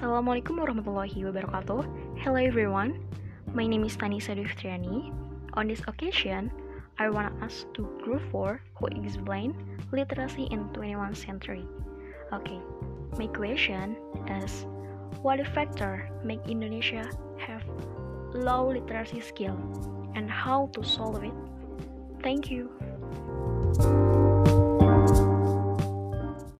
Assalamualaikum warahmatullahi wabarakatuh. Hello everyone. My name is Tanisa Duftriani. On this occasion, I want to ask to Group 4 who explain literacy in 21st century. Okay, my question is what factor make Indonesia have low literacy skill and how to solve it? Thank you.